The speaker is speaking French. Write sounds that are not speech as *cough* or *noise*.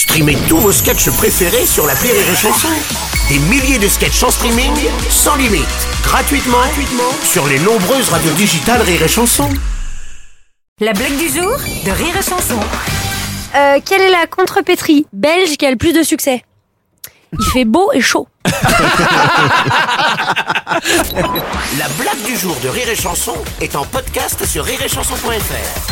Streamez tous vos sketchs préférés sur la Rire et Chanson. Des milliers de sketchs en streaming, sans limite, gratuitement, sur les nombreuses radios digitales Rire et Chanson. La blague du jour de Rire et Chanson. Euh, quelle est la contrepétrie belge qui a le plus de succès? Il fait beau et chaud. *laughs* La blague du jour de Rire et Chanson est en podcast sur rireetchanson.fr.